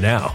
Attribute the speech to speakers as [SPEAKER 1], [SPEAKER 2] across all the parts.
[SPEAKER 1] now.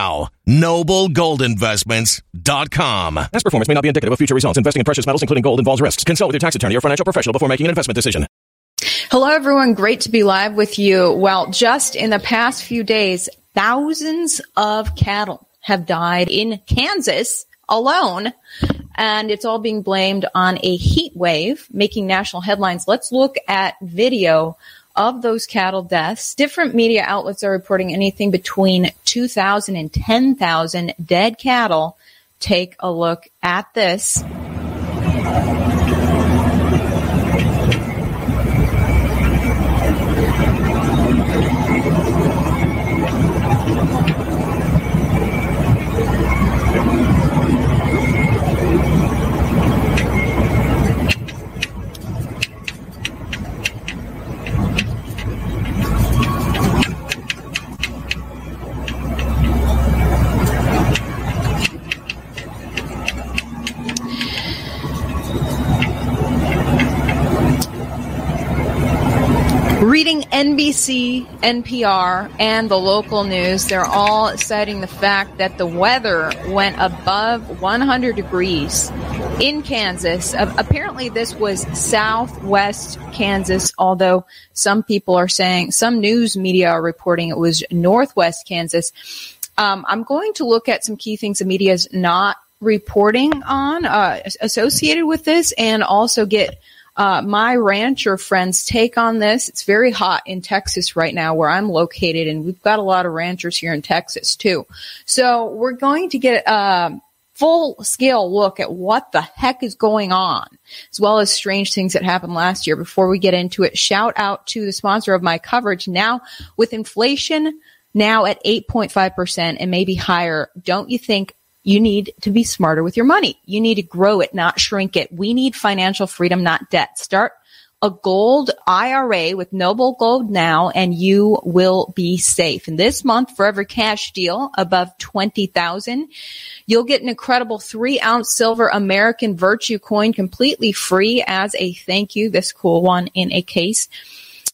[SPEAKER 2] Noblegoldinvestments.com.
[SPEAKER 3] Past performance may not be indicative of future results. Investing in precious metals, including gold, involves risks. Consult with your tax attorney or financial professional before making an investment decision.
[SPEAKER 4] Hello, everyone. Great to be live with you. Well, just in the past few days, thousands of cattle have died in Kansas alone. And it's all being blamed on a heat wave, making national headlines. Let's look at video of those cattle deaths. Different media outlets are reporting anything between 2,000 and 10,000 dead cattle. Take a look at this. NPR, and the local news, they're all citing the fact that the weather went above 100 degrees in Kansas. apparently, this was southwest Kansas, although some people are saying, some news media are reporting it was northwest Kansas. Um, I'm going to look at some key things the media is not reporting on uh, associated with this and also get uh, my rancher friends take on this. It's very hot in Texas right now where I'm located and we've got a lot of ranchers here in Texas too. So we're going to get a full scale look at what the heck is going on as well as strange things that happened last year. Before we get into it, shout out to the sponsor of my coverage now with inflation now at 8.5% and maybe higher. Don't you think you need to be smarter with your money. You need to grow it, not shrink it. We need financial freedom, not debt. Start a gold IRA with Noble Gold now and you will be safe. And this month for every cash deal above 20,000, you'll get an incredible three ounce silver American virtue coin completely free as a thank you. This cool one in a case.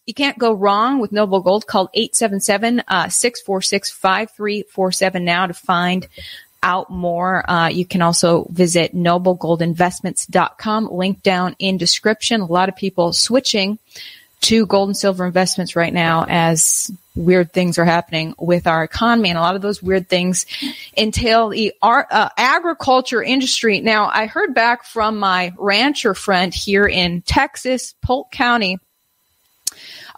[SPEAKER 4] You can't go wrong with Noble Gold. Call 877-646-5347 uh, now to find out more, uh, you can also visit noblegoldinvestments.com. Link down in description. A lot of people switching to gold and silver investments right now as weird things are happening with our economy. And a lot of those weird things entail the uh, agriculture industry. Now, I heard back from my rancher friend here in Texas, Polk County.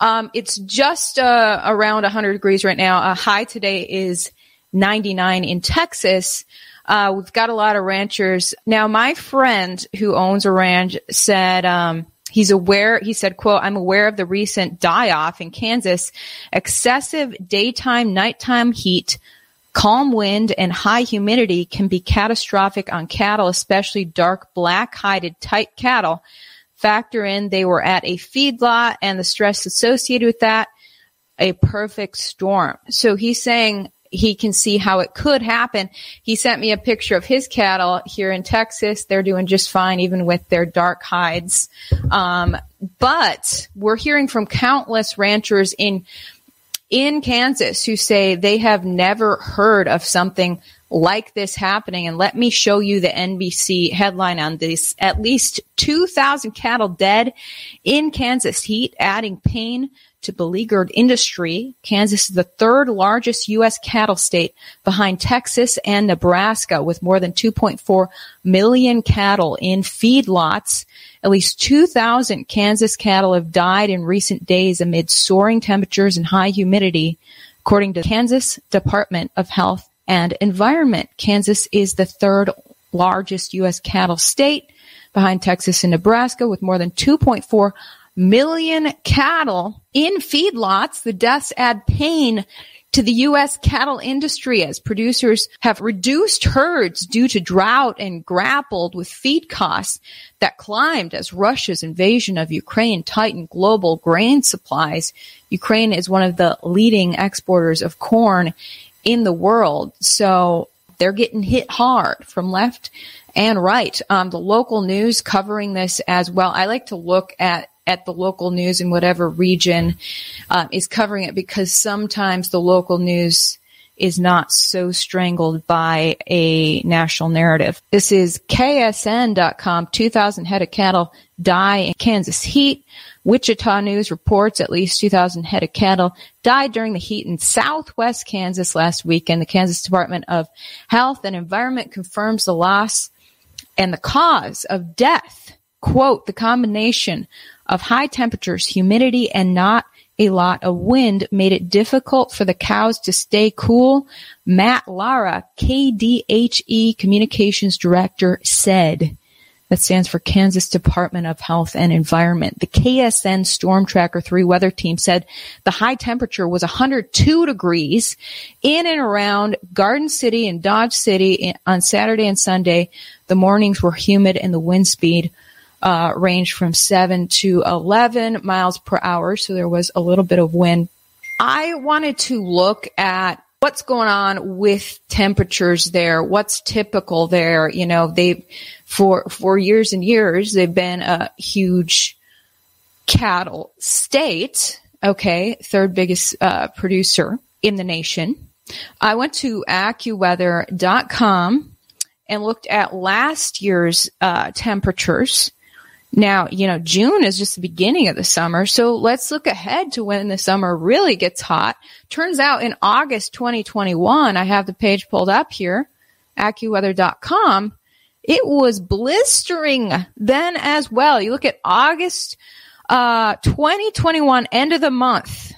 [SPEAKER 4] Um, it's just uh, around 100 degrees right now. A high today is 99 in Texas. Uh, we've got a lot of ranchers. Now, my friend who owns a ranch said, um, he's aware, he said, quote, I'm aware of the recent die off in Kansas. Excessive daytime, nighttime heat, calm wind, and high humidity can be catastrophic on cattle, especially dark black hided tight cattle. Factor in they were at a feedlot and the stress associated with that, a perfect storm. So he's saying he can see how it could happen. He sent me a picture of his cattle here in Texas. They're doing just fine, even with their dark hides. Um, but we're hearing from countless ranchers in in Kansas who say they have never heard of something like this happening. And let me show you the NBC headline on this. At least 2,000 cattle dead in Kansas heat, adding pain to beleaguered industry. Kansas is the third largest U.S. cattle state behind Texas and Nebraska with more than 2.4 million cattle in feedlots. At least 2,000 Kansas cattle have died in recent days amid soaring temperatures and high humidity, according to Kansas Department of Health and Environment. Kansas is the third largest U.S. cattle state behind Texas and Nebraska with more than 2.4 million cattle in feedlots. The deaths add pain to the U.S. cattle industry as producers have reduced herds due to drought and grappled with feed costs that climbed as Russia's invasion of Ukraine tightened global grain supplies. Ukraine is one of the leading exporters of corn in the world. So they're getting hit hard from left and right. Um, the local news covering this as well. I like to look at at the local news in whatever region uh, is covering it because sometimes the local news is not so strangled by a national narrative. This is KSN.com. 2,000 head of cattle die in Kansas heat. Wichita News reports at least 2,000 head of cattle died during the heat in southwest Kansas last weekend. The Kansas Department of Health and Environment confirms the loss and the cause of death. Quote, the combination of high temperatures, humidity, and not a lot of wind made it difficult for the cows to stay cool. Matt Lara, KDHE communications director said that stands for Kansas Department of Health and Environment. The KSN Storm Tracker 3 weather team said the high temperature was 102 degrees in and around Garden City and Dodge City on Saturday and Sunday. The mornings were humid and the wind speed uh, from 7 to 11 miles per hour. So there was a little bit of wind. I wanted to look at what's going on with temperatures there, what's typical there. You know, they, for, for years and years, they've been a huge cattle state. okay, third biggest uh, producer in the nation. I went to AccuWeather.com and looked at last year's uh, temperatures. Now, you know, June is just the beginning of the summer. So let's look ahead to when the summer really gets hot. Turns out in August 2021, I have the page pulled up here, AccuWeather.com. It was blistering then as well. You look at August uh, 2021, end of the month.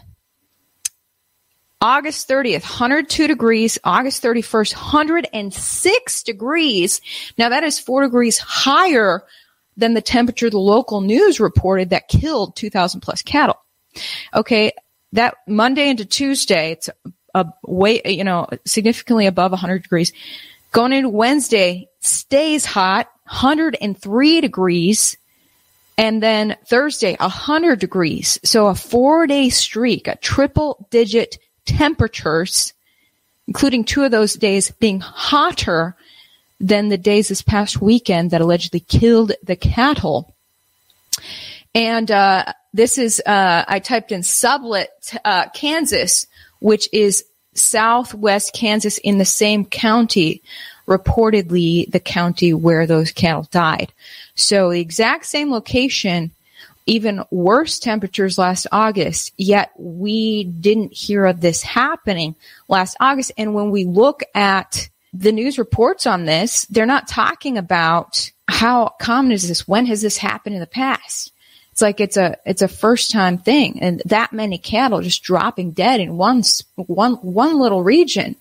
[SPEAKER 4] August 30th, 102 degrees. August 31st, 106 degrees. Now that is four degrees higher than the temperature the local news reported that killed 2,000 plus cattle. Okay, that Monday into Tuesday, it's a way, you know, significantly above 100 degrees. Going into Wednesday, stays hot, 103 degrees. And then Thursday, 100 degrees. So a four day streak, a triple digit temperatures, including two of those days being hotter than the days this past weekend that allegedly killed the cattle. And uh, this is, uh, I typed in Sublette, uh, Kansas, which is southwest Kansas in the same county, reportedly the county where those cattle died. So the exact same location, even worse temperatures last August, yet we didn't hear of this happening last August. And when we look at the news reports on this, they're not talking about how common is this? When has this happened in the past? It's like it's a it's a first time thing, and that many cattle just dropping dead in one one one little region.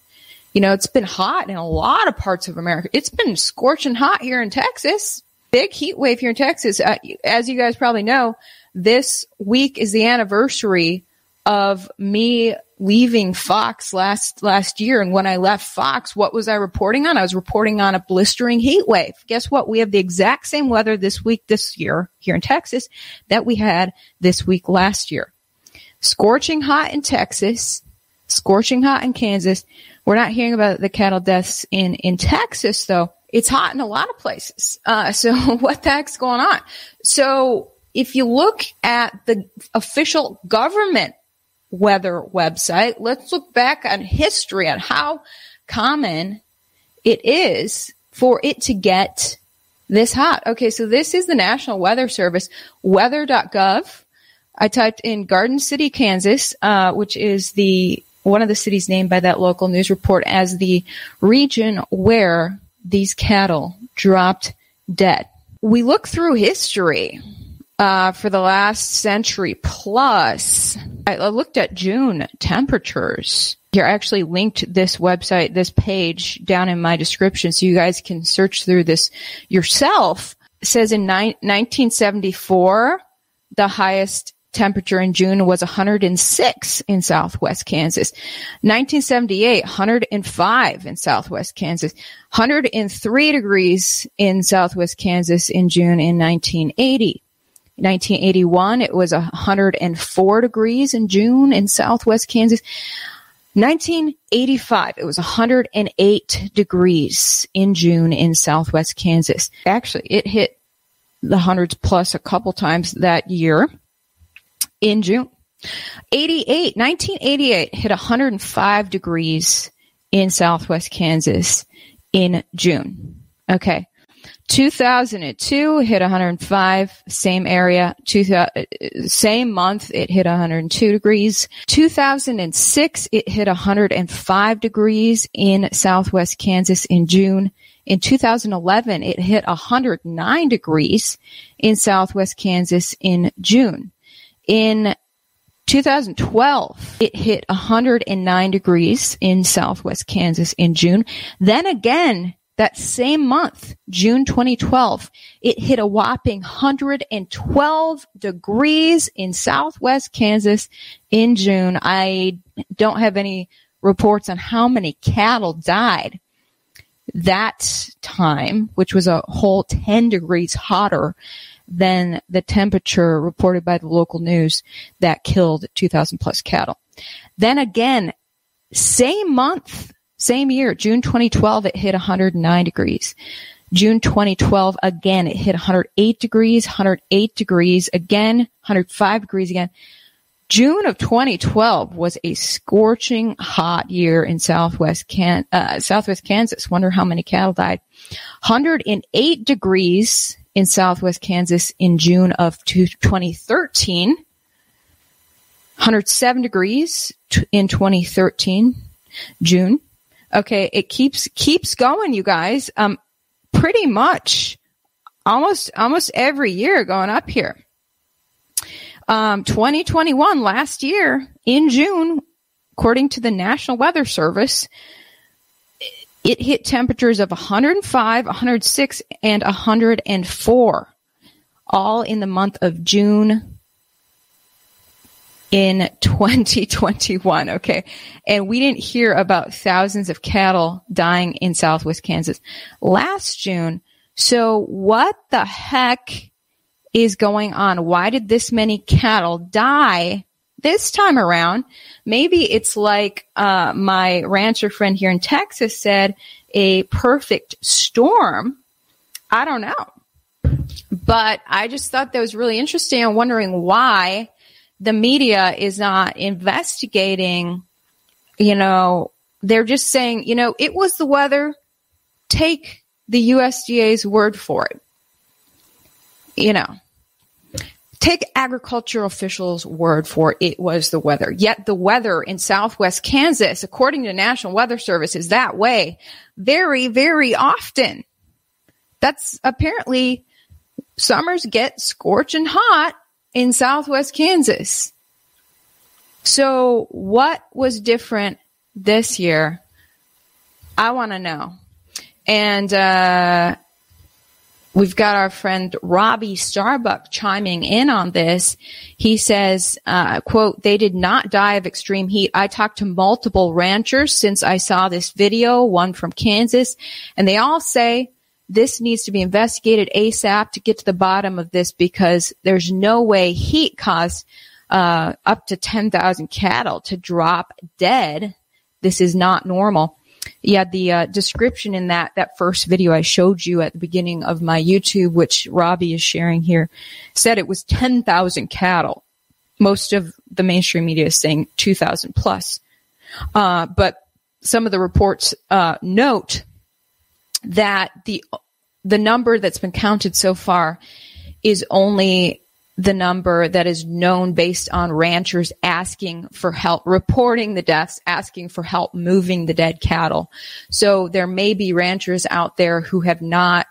[SPEAKER 4] You know, it's been hot in a lot of parts of America. It's been scorching hot here in Texas. Big heat wave here in Texas. Uh, as you guys probably know, this week is the anniversary of me leaving Fox last last year. And when I left Fox, what was I reporting on? I was reporting on a blistering heat wave. Guess what? We have the exact same weather this week this year here in Texas that we had this week last year. Scorching hot in Texas, scorching hot in Kansas. We're not hearing about the cattle deaths in in Texas though. It's hot in a lot of places. Uh, so what the heck's going on? So if you look at the official government weather website. Let's look back on history on how common it is for it to get this hot. Okay, so this is the National Weather Service, weather.gov. I typed in Garden City, Kansas, uh, which is the one of the cities named by that local news report as the region where these cattle dropped dead. We look through history uh, for the last century plus. I, looked at June temperatures. Here, I actually linked this website, this page down in my description so you guys can search through this yourself. It says in ni- 1974, the highest temperature in June was 106 in southwest Kansas. 1978, 105 in southwest Kansas. 103 degrees in southwest Kansas in June in 1980. 1981, it was 104 degrees in June in southwest Kansas. 1985, it was 108 degrees in June in southwest Kansas. Actually, it hit the hundreds plus a couple times that year in June. 88, 1988 hit 105 degrees in southwest Kansas in June. Okay. 2002 hit 105, same area. Uh, same month, it hit 102 degrees. 2006, it hit 105 degrees in southwest Kansas in June. In 2011, it hit 109 degrees in southwest Kansas in June. In 2012, it hit 109 degrees in southwest Kansas in June. Then again, that same month, June 2012, it hit a whopping 112 degrees in southwest Kansas in June. I don't have any reports on how many cattle died that time, which was a whole 10 degrees hotter than the temperature reported by the local news that killed 2,000 plus cattle. Then again, same month, same year, June 2012, it hit 109 degrees. June 2012, again, it hit 108 degrees, 108 degrees, again, 105 degrees again. June of 2012 was a scorching hot year in Southwest Can- uh, Southwest Kansas. Wonder how many cattle died. 108 degrees in Southwest Kansas in June of 2013. 107 degrees in 2013, June. Okay, it keeps keeps going, you guys. Um, pretty much, almost almost every year going up here. Um, 2021 last year in June, according to the National Weather Service, it hit temperatures of 105, 106, and 104, all in the month of June in 2021. Okay. And we didn't hear about thousands of cattle dying in Southwest Kansas last June. So what the heck is going on? Why did this many cattle die this time around? Maybe it's like, uh, my rancher friend here in Texas said, a perfect storm. I don't know. But I just thought that was really interesting. I'm wondering why the media is not investigating, you know, they're just saying, you know, it was the weather. Take the USDA's word for it. You know, take agricultural officials' word for it was the weather. Yet the weather in southwest Kansas, according to National Weather Service, is that way very, very often. That's apparently summers get scorching hot in southwest Kansas. So what was different this year? I want to know. And, uh, we've got our friend Robbie Starbuck chiming in on this. He says, uh, quote, they did not die of extreme heat. I talked to multiple ranchers since I saw this video, one from Kansas, and they all say this needs to be investigated ASAP to get to the bottom of this because there's no way heat caused uh, up to 10,000 cattle to drop dead. This is not normal. Yeah, the uh, description in that that first video I showed you at the beginning of my YouTube, which Robbie is sharing here, said it was 10,000 cattle. Most of the mainstream media is saying 2,000 plus. Uh, but some of the reports uh, note that the the number that's been counted so far is only the number that is known based on ranchers asking for help, reporting the deaths, asking for help moving the dead cattle. So there may be ranchers out there who have not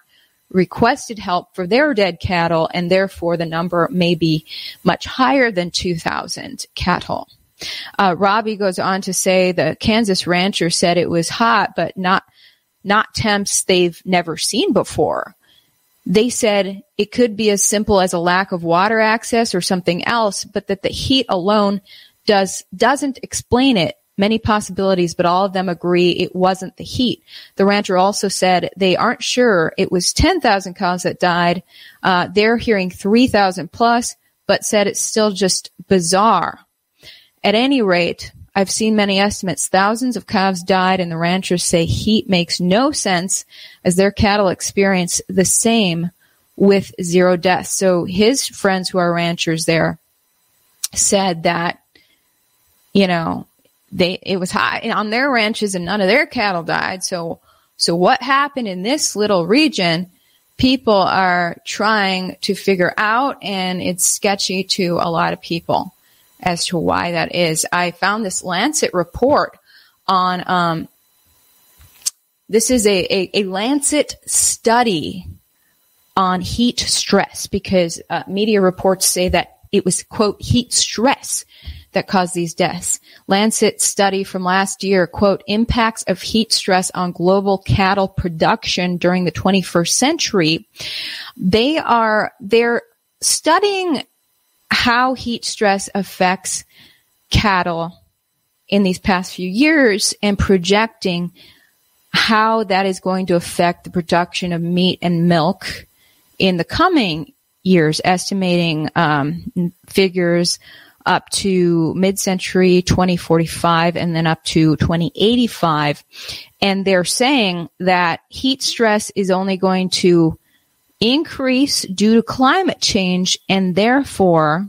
[SPEAKER 4] requested help for their dead cattle and therefore the number may be much higher than 2,000 cattle. Uh, Robbie goes on to say the Kansas rancher said it was hot, but not not temps they've never seen before. They said it could be as simple as a lack of water access or something else, but that the heat alone does, doesn't explain it. Many possibilities, but all of them agree it wasn't the heat. The rancher also said they aren't sure it was 10,000 cows that died. Uh, they're hearing 3,000 plus, but said it's still just bizarre. At any rate, I've seen many estimates. Thousands of calves died and the ranchers say heat makes no sense as their cattle experience the same with zero deaths. So his friends who are ranchers there said that, you know, they, it was high on their ranches and none of their cattle died. So, so what happened in this little region? People are trying to figure out and it's sketchy to a lot of people as to why that is. I found this Lancet report on, um, this is a, a, a, Lancet study on heat stress because uh, media reports say that it was quote heat stress that caused these deaths. Lancet study from last year, quote, impacts of heat stress on global cattle production during the 21st century. They are, they're studying how heat stress affects cattle in these past few years and projecting how that is going to affect the production of meat and milk in the coming years, estimating um, figures up to mid-century 2045 and then up to 2085. And they're saying that heat stress is only going to increase due to climate change and therefore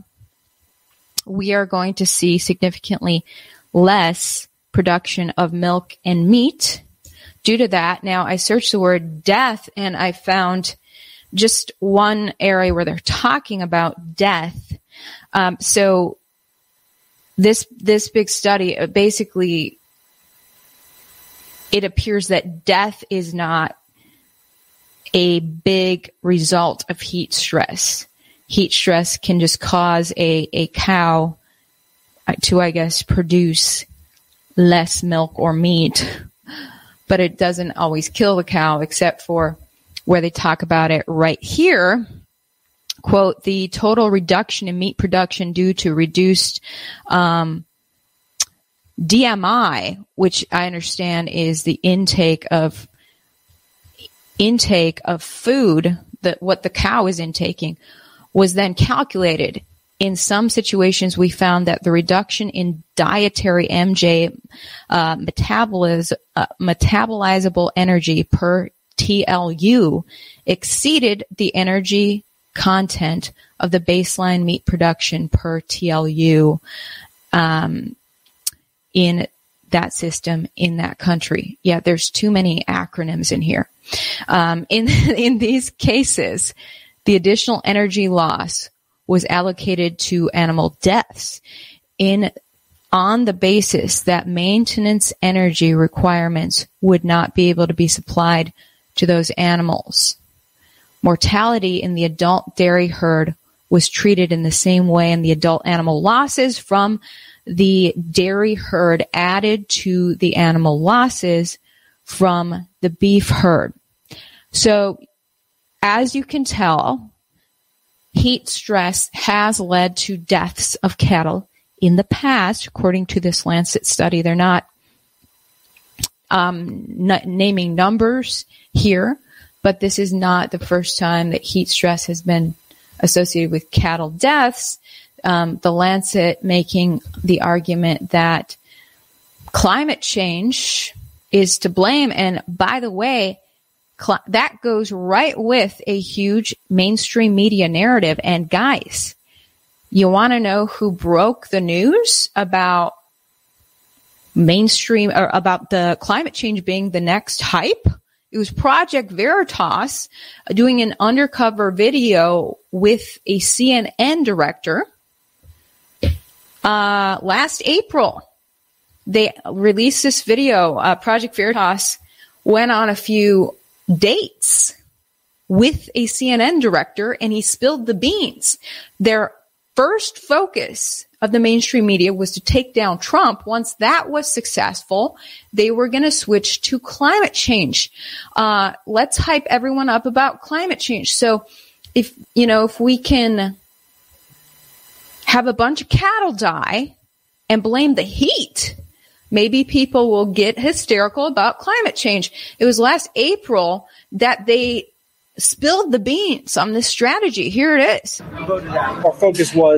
[SPEAKER 4] we are going to see significantly less production of milk and meat due to that. Now, I searched the word death and I found just one area where they're talking about death. Um, so this this big study uh, basically it appears that death is not a big result of heat stress. Heat stress can just cause a, a cow to, I guess, produce less milk or meat, but it doesn't always kill the cow except for where they talk about it right here. Quote, the total reduction in meat production due to reduced, um, DMI, which I understand is the intake of intake of food that what the cow is intaking was then calculated. In some situations, we found that the reduction in dietary MJ uh, metaboliz- uh, metabolizable energy per TLU exceeded the energy content of the baseline meat production per TLU um, in that system in that country. Yeah, there's too many acronyms in here. Um, in in these cases, the additional energy loss was allocated to animal deaths in on the basis that maintenance energy requirements would not be able to be supplied to those animals. Mortality in the adult dairy herd was treated in the same way and the adult animal losses from the dairy herd added to the animal losses from the beef herd. So as you can tell, heat stress has led to deaths of cattle in the past, according to this Lancet study. They're not um, naming numbers here, but this is not the first time that heat stress has been associated with cattle deaths. Um, the Lancet making the argument that climate change is to blame. And by the way, that goes right with a huge mainstream media narrative. And guys, you want to know who broke the news about mainstream or about the climate change being the next hype? It was Project Veritas doing an undercover video with a CNN director uh, last April. They released this video. Uh, Project Veritas went on a few dates with a CNN director and he spilled the beans. Their first focus of the mainstream media was to take down Trump. Once that was successful, they were going to switch to climate change. Uh, let's hype everyone up about climate change. So if, you know, if we can have a bunch of cattle die and blame the heat, maybe people will get hysterical about climate change. It was last April that they spilled the beans on this strategy. Here it is.
[SPEAKER 5] Our focus was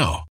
[SPEAKER 6] now.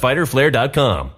[SPEAKER 1] www.fighterflare.com.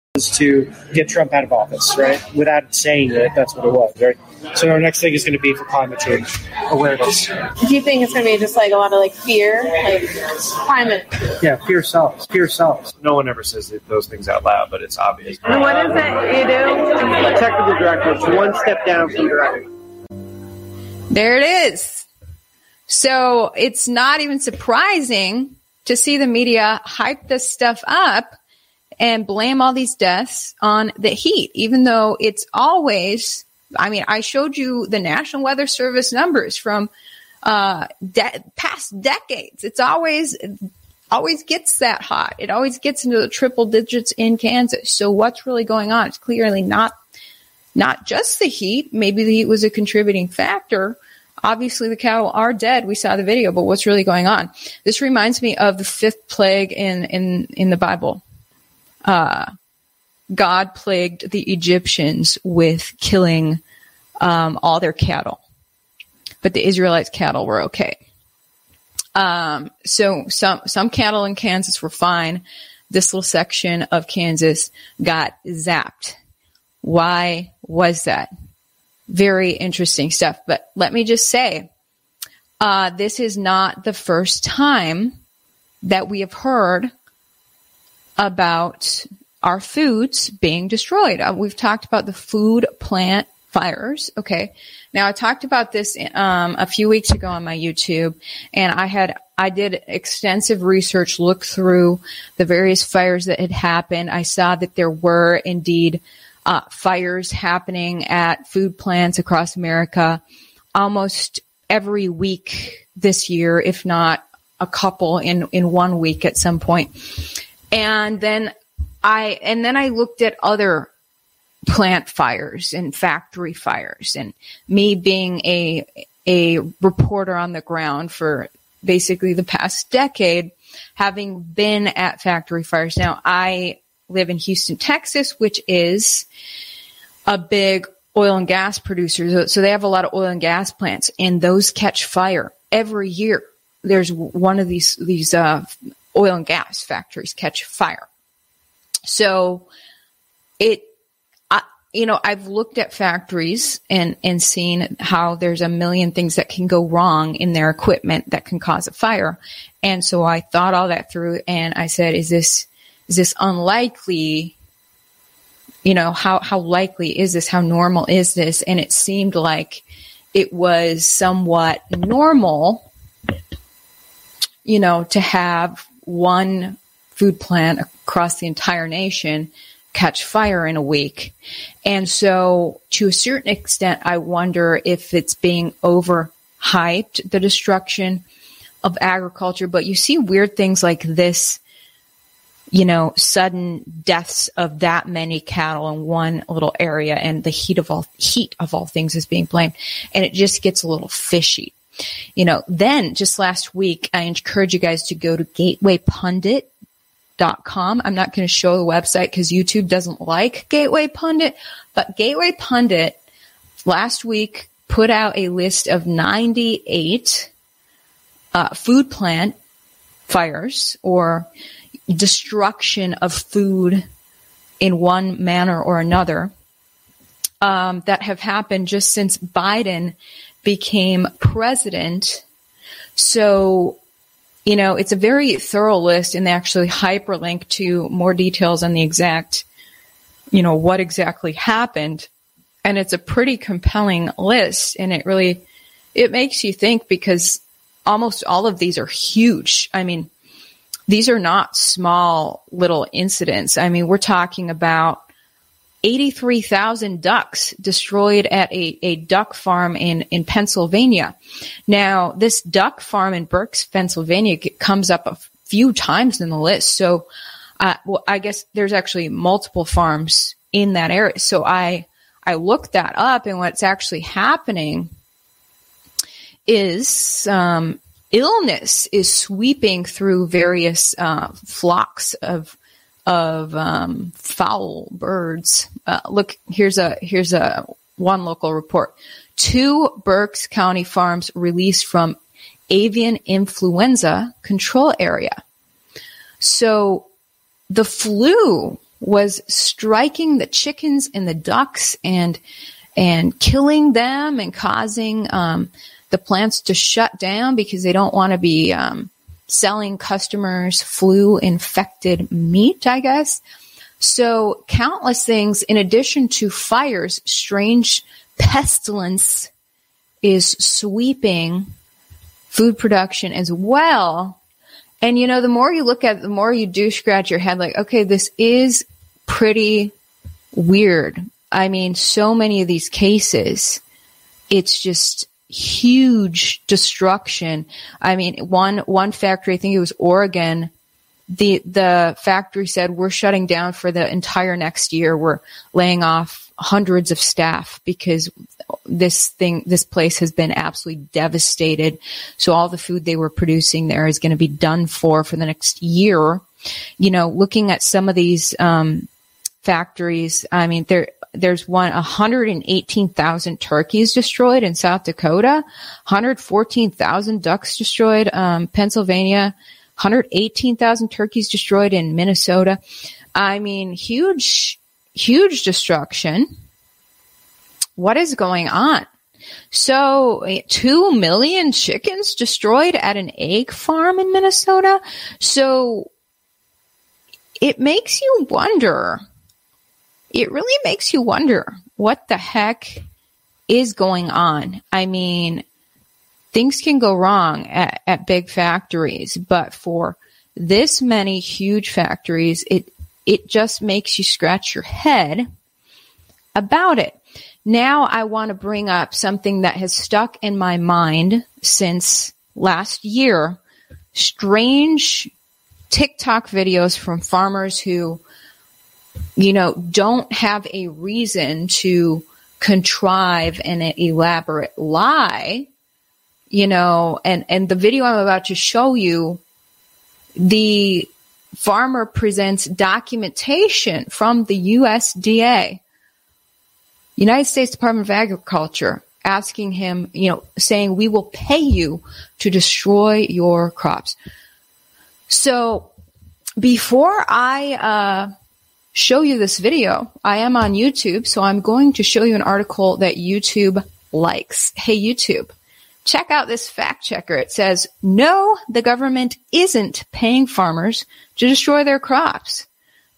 [SPEAKER 5] Was to get Trump out of office, right? Without saying it, that's what it was, right? So our next thing is going to be for climate change awareness.
[SPEAKER 7] Do you think it's going to be just like a lot of like fear, like climate?
[SPEAKER 5] Yeah, fear sells. Fear sells. No one ever says those things out loud, but it's obvious.
[SPEAKER 7] And what is it you do?
[SPEAKER 5] A technical director is one step down from director.
[SPEAKER 4] There it is. So it's not even surprising to see the media hype this stuff up and blame all these deaths on the heat, even though it's always, I mean, I showed you the National Weather Service numbers from uh, de- past decades. It's always, always gets that hot. It always gets into the triple digits in Kansas. So what's really going on? It's clearly not, not just the heat. Maybe the heat was a contributing factor. Obviously, the cattle are dead. We saw the video, but what's really going on? This reminds me of the fifth plague in in in the Bible. Uh, God plagued the Egyptians with killing um, all their cattle, but the Israelites' cattle were okay. Um, so some some cattle in Kansas were fine. This little section of Kansas got zapped. Why was that? Very interesting stuff. But let me just say, uh, this is not the first time that we have heard about our foods being destroyed. Uh, we've talked about the food plant fires. Okay. Now I talked about this um, a few weeks ago on my YouTube, and I had I did extensive research, looked through the various fires that had happened. I saw that there were indeed uh, fires happening at food plants across America almost every week this year, if not a couple in in one week at some point. And then I and then I looked at other plant fires and factory fires and me being a a reporter on the ground for basically the past decade having been at factory fires. Now i live in houston texas which is a big oil and gas producer. So they have a lot of oil and gas plants and those catch fire every year. There's one of these these uh, oil and gas factories catch fire so it I, you know, I've looked at factories and, and seen how there's a million things that can go wrong in their equipment that can cause a fire. And so I thought all that through and I said, is this, is this unlikely? You know, how, how likely is this? How normal is this? And it seemed like it was somewhat normal, you know, to have one food plant across the entire nation catch fire in a week. And so to a certain extent, I wonder if it's being overhyped, the destruction of agriculture. But you see weird things like this, you know, sudden deaths of that many cattle in one little area and the heat of all, heat of all things is being blamed. And it just gets a little fishy. You know, then just last week, I encourage you guys to go to gatewaypundit.com. I'm not going to show the website because YouTube doesn't like Gateway Pundit, but Gateway Pundit last week put out a list of 98 uh, food plant fires or destruction of food in one manner or another um, that have happened just since Biden became president. So, you know, it's a very thorough list and they actually hyperlink to more details on the exact, you know, what exactly happened. And it's a pretty compelling list and it really, it makes you think because almost all of these are huge. I mean, these are not small little incidents. I mean, we're talking about 83,000 ducks destroyed at a, a duck farm in, in Pennsylvania. Now, this duck farm in Berks, Pennsylvania comes up a few times in the list. So, uh, well, I guess there's actually multiple farms in that area. So I, I looked that up and what's actually happening is, um, illness is sweeping through various, uh, flocks of, of um, fowl birds. Uh, look, here's a here's a one local report. Two Berks County farms released from avian influenza control area. So the flu was striking the chickens and the ducks and and killing them and causing um, the plants to shut down because they don't want to be um, selling customers flu infected meat, I guess. So countless things in addition to fires, strange pestilence is sweeping food production as well. And you know, the more you look at it, the more you do scratch your head like, okay, this is pretty weird. I mean, so many of these cases, it's just huge destruction. I mean, one, one factory, I think it was Oregon, the, the factory said we're shutting down for the entire next year. We're laying off hundreds of staff because this thing, this place has been absolutely devastated. So all the food they were producing there is going to be done for for the next year. You know, looking at some of these, um, factories, I mean, they're, there's one 118,000 turkeys destroyed in South Dakota, 114,000 ducks destroyed, um, Pennsylvania, 118,000 turkeys destroyed in Minnesota. I mean, huge, huge destruction. What is going on? So, two million chickens destroyed at an egg farm in Minnesota. So, it makes you wonder it really makes you wonder what the heck is going on. I mean, things can go wrong at, at big factories, but for this many huge factories, it, it just makes you scratch your head about it. Now I want to bring up something that has stuck in my mind since last year. Strange TikTok videos from farmers who you know, don't have a reason to contrive an elaborate lie, you know, and, and the video I'm about to show you, the farmer presents documentation from the USDA, United States Department of Agriculture, asking him, you know, saying, we will pay you to destroy your crops. So before I, uh, show you this video, I am on YouTube, so I'm going to show you an article that YouTube likes. Hey, YouTube, check out this fact checker. It says, no, the government isn't paying farmers to destroy their crops.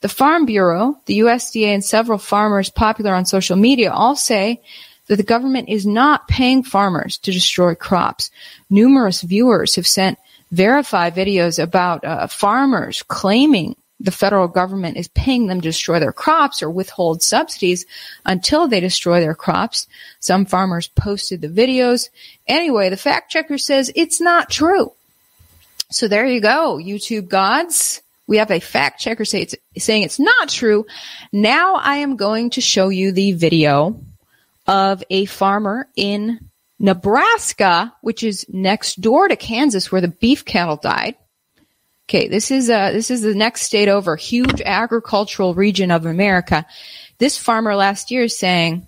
[SPEAKER 4] The Farm Bureau, the USDA, and several farmers popular on social media all say that the government is not paying farmers to destroy crops. Numerous viewers have sent verified videos about uh, farmers claiming the federal government is paying them to destroy their crops or withhold subsidies until they destroy their crops. Some farmers posted the videos. Anyway, the fact checker says it's not true. So there you go, YouTube gods. We have a fact checker say it's, saying it's not true. Now I am going to show you the video of a farmer in Nebraska, which is next door to Kansas, where the beef cattle died. Okay, this is uh, this is the next state over, huge agricultural region of America. This farmer last year is saying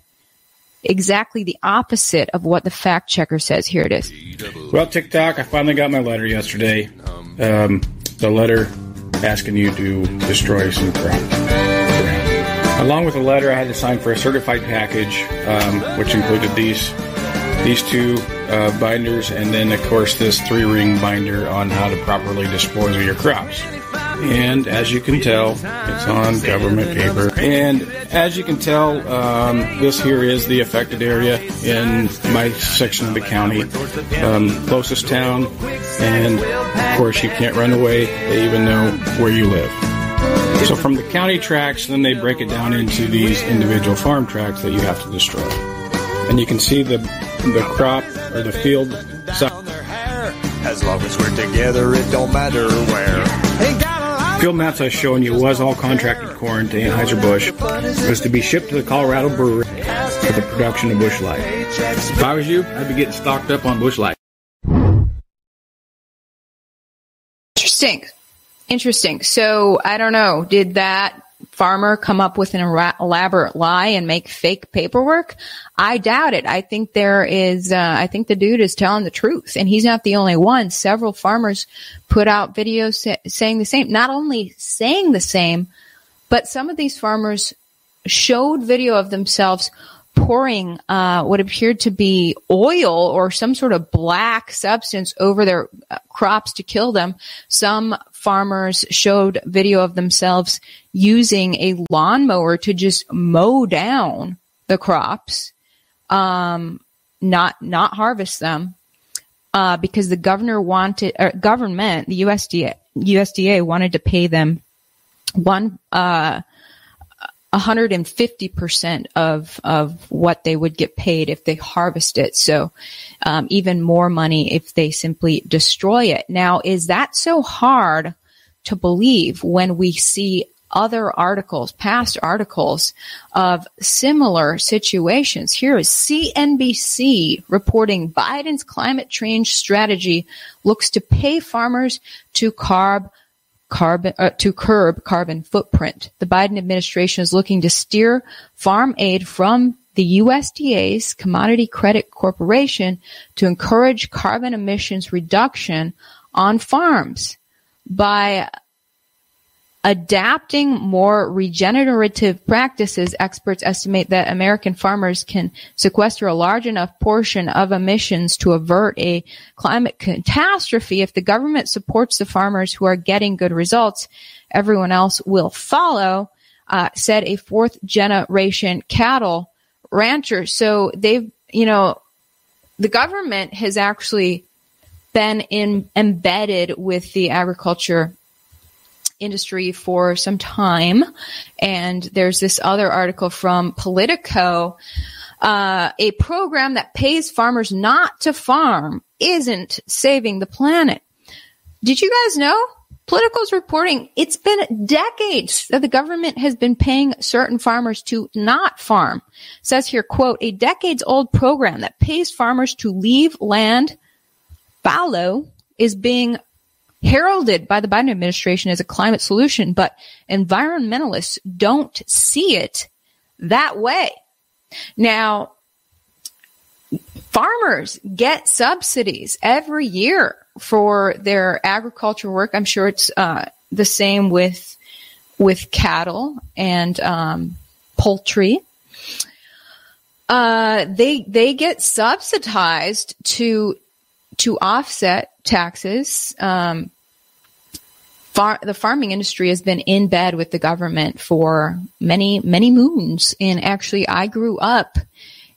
[SPEAKER 4] exactly the opposite of what the fact checker says. Here it is.
[SPEAKER 8] Well, TikTok, I finally got my letter yesterday. Um, the letter asking you to destroy some crop. Along with the letter, I had to sign for a certified package, um, which included these these two uh, binders, and then of course this three ring binder on how to properly dispose of your crops. And as you can tell, it's on government paper. And as you can tell, um, this here is the affected area in my section of the county, um, closest town. And of course, you can't run away. They even know where you live. So from the county tracks, then they break it down into these individual farm tracks that you have to destroy. And you can see the the crop or the field.
[SPEAKER 9] As long as we're together, it don't matter where.
[SPEAKER 8] Field maps I was showing you was all contracted corn to Anheuser-Busch. It was to be shipped to the Colorado brewery for the production of Busch Light. If I was you, I'd be getting stocked up on Busch Light.
[SPEAKER 4] Interesting. Interesting. So I don't know. Did that farmer come up with an elaborate lie and make fake paperwork? I doubt it. I think there is, uh, I think the dude is telling the truth and he's not the only one. Several farmers put out videos sa- saying the same, not only saying the same, but some of these farmers showed video of themselves pouring uh, what appeared to be oil or some sort of black substance over their uh, crops to kill them. Some farmers showed video of themselves using a lawnmower to just mow down the crops, um, not not harvest them, uh, because the governor wanted or government, the USDA USDA wanted to pay them one uh, 150% of, of what they would get paid if they harvest it. So, um, even more money if they simply destroy it. Now, is that so hard to believe when we see other articles, past articles of similar situations. Here is CNBC reporting Biden's climate change strategy looks to pay farmers to carb carbon uh, to curb carbon footprint. The Biden administration is looking to steer farm aid from the USDA's Commodity Credit Corporation to encourage carbon emissions reduction on farms by Adapting more regenerative practices, experts estimate that American farmers can sequester a large enough portion of emissions to avert a climate catastrophe. If the government supports the farmers who are getting good results, everyone else will follow, uh, said a fourth generation cattle rancher. So they've, you know, the government has actually been in, embedded with the agriculture industry for some time. And there's this other article from Politico. Uh, a program that pays farmers not to farm isn't saving the planet. Did you guys know? Politico's reporting it's been decades that the government has been paying certain farmers to not farm. It says here, quote, a decades old program that pays farmers to leave land fallow is being heralded by the Biden administration as a climate solution, but environmentalists don't see it that way. Now, farmers get subsidies every year for their agriculture work. I'm sure it's uh, the same with with cattle and um, poultry. Uh, they they get subsidized to to offset taxes. Um, far, the farming industry has been in bed with the government for many, many moons. And actually, I grew up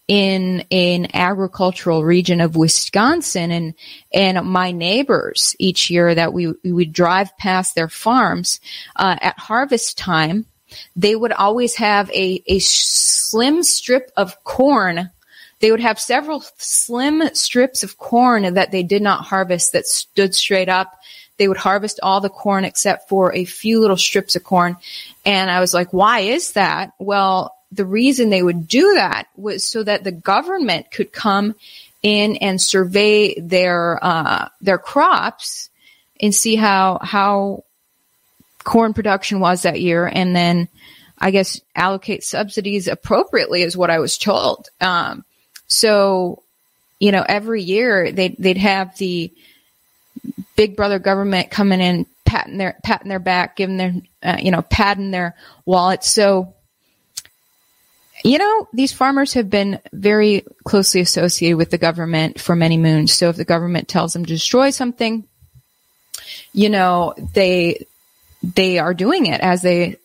[SPEAKER 4] in an agricultural region of Wisconsin and, and my neighbors each year that we, we would drive past their farms, uh, at harvest time, they would always have a, a slim strip of corn they would have several slim strips of corn that they did not harvest that stood straight up. They would harvest all the corn except for a few little strips of corn. And I was like, why is that? Well, the reason they would do that was so that the government could come in and survey their uh, their crops and see how how corn production was that year, and then I guess allocate subsidies appropriately is what I was told. Um, so, you know, every year they they'd have the big brother government coming in, patting their patting their back, giving their uh, you know patting their wallets. So, you know, these farmers have been very closely associated with the government for many moons. So, if the government tells them to destroy something, you know, they they are doing it as they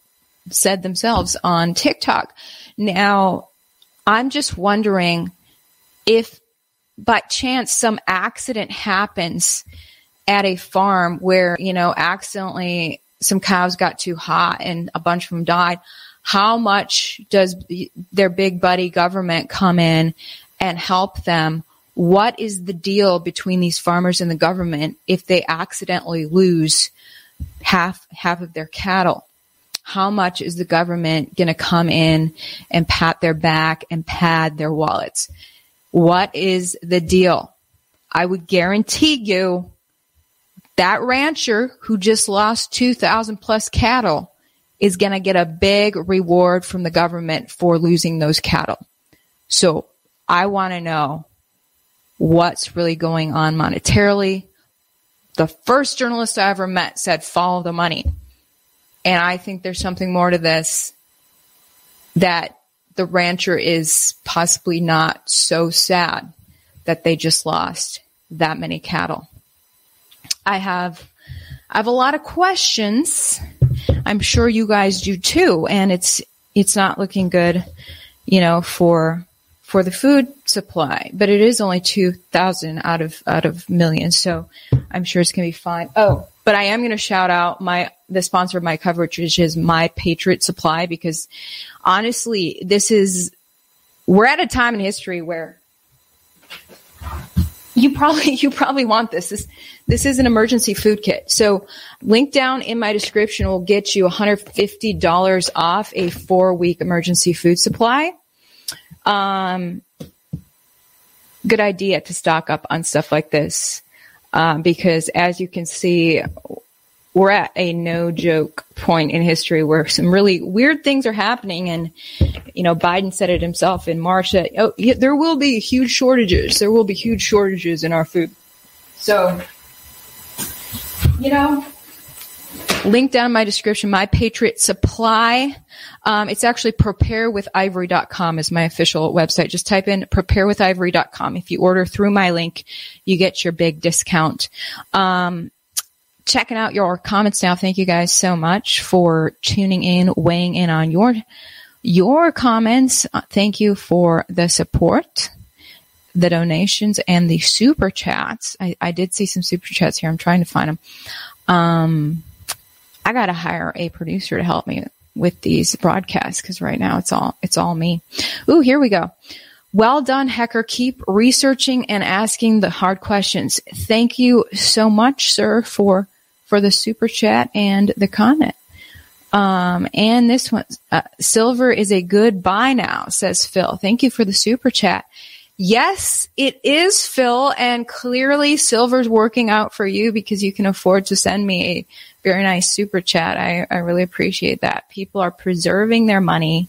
[SPEAKER 4] said themselves on TikTok. Now, I'm just wondering if by chance some accident happens at a farm where, you know, accidentally some cows got too hot and a bunch of them died, how much does their big buddy government come in and help them? What is the deal between these farmers and the government if they accidentally lose half half of their cattle? How much is the government going to come in and pat their back and pad their wallets? What is the deal? I would guarantee you that rancher who just lost 2,000 plus cattle is going to get a big reward from the government for losing those cattle. So I want to know what's really going on monetarily. The first journalist I ever met said, follow the money. And I think there's something more to this that the rancher is possibly not so sad that they just lost that many cattle. I have I have a lot of questions. I'm sure you guys do too, and it's it's not looking good, you know, for for the food supply. But it is only two thousand out of out of millions, so I'm sure it's gonna be fine. Oh, but I am gonna shout out my the sponsor of my coverage, which is My Patriot Supply, because honestly, this is we're at a time in history where you probably you probably want this. This this is an emergency food kit. So link down in my description will get you $150 off a four week emergency food supply. Um, good idea to stock up on stuff like this. Um, because as you can see, we're at a no joke point in history where some really weird things are happening. And, you know, Biden said it himself in March that, oh, yeah, there will be huge shortages. There will be huge shortages in our food. So, you know, link down in my description, my Patriot Supply. Um, it's actually preparewithivory.com is my official website. Just type in preparewithivory.com. If you order through my link, you get your big discount. Um, checking out your comments now. Thank you guys so much for tuning in, weighing in on your your comments. Uh, thank you for the support, the donations, and the super chats. I, I did see some super chats here. I'm trying to find them. Um, I got to hire a producer to help me with these broadcasts because right now it's all it's all me. Ooh, here we go. Well done, Hecker. Keep researching and asking the hard questions. Thank you so much, sir, for for the super chat and the comment. Um, and this one, uh, silver is a good buy now, says Phil. Thank you for the super chat. Yes, it is Phil, and clearly silver's working out for you because you can afford to send me a very nice super chat. I, I really appreciate that. People are preserving their money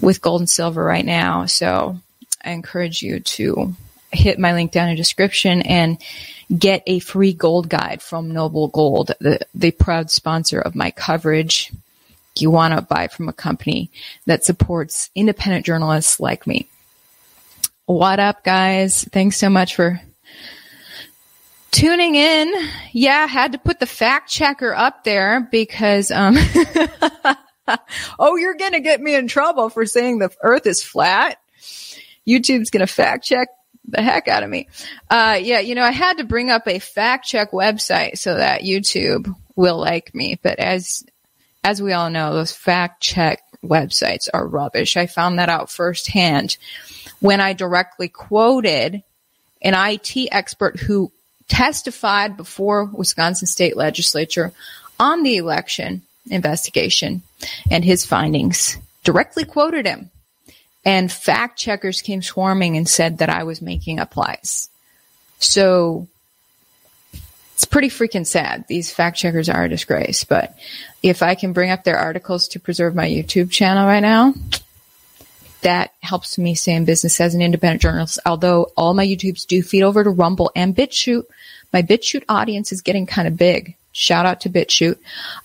[SPEAKER 4] with gold and silver right now. So I encourage you to hit my link down in the description and get a free gold guide from Noble Gold, the, the proud sponsor of my coverage. You want to buy from a company that supports independent journalists like me. What up, guys? Thanks so much for tuning in. Yeah, had to put the fact checker up there because, um, oh, you're going to get me in trouble for saying the earth is flat. YouTube's going to fact check the heck out of me. Uh, yeah, you know, I had to bring up a fact check website so that YouTube will like me. But as, as we all know, those fact check websites are rubbish. I found that out firsthand when I directly quoted an IT expert who testified before Wisconsin state legislature on the election investigation and his findings directly quoted him And fact checkers came swarming and said that I was making up lies. So it's pretty freaking sad. These fact checkers are a disgrace. But if I can bring up their articles to preserve my YouTube channel right now, that helps me stay in business as an independent journalist. Although all my YouTubes do feed over to Rumble and BitChute, my BitChute audience is getting kind of big. Shout out to BitChute.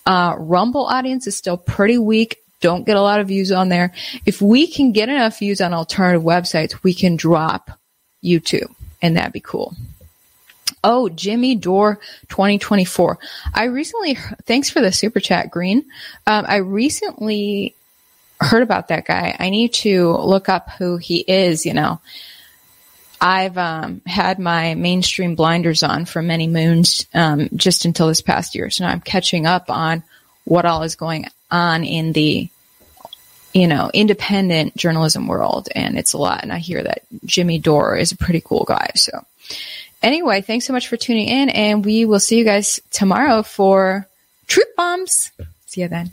[SPEAKER 4] Uh, Rumble audience is still pretty weak. Don't get a lot of views on there. If we can get enough views on alternative websites, we can drop YouTube and that'd be cool. Oh, Jimmy Dore 2024. I recently, thanks for the super chat, Green. Um, I recently heard about that guy. I need to look up who he is, you know. I've um, had my mainstream blinders on for many moons um, just until this past year. So now I'm catching up on what all is going on in the, you know, independent journalism world. And it's a lot. And I hear that Jimmy Dore is a pretty cool guy. So anyway, thanks so much for tuning in. And we will see you guys tomorrow for Truth Bombs. See you then.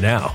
[SPEAKER 1] now.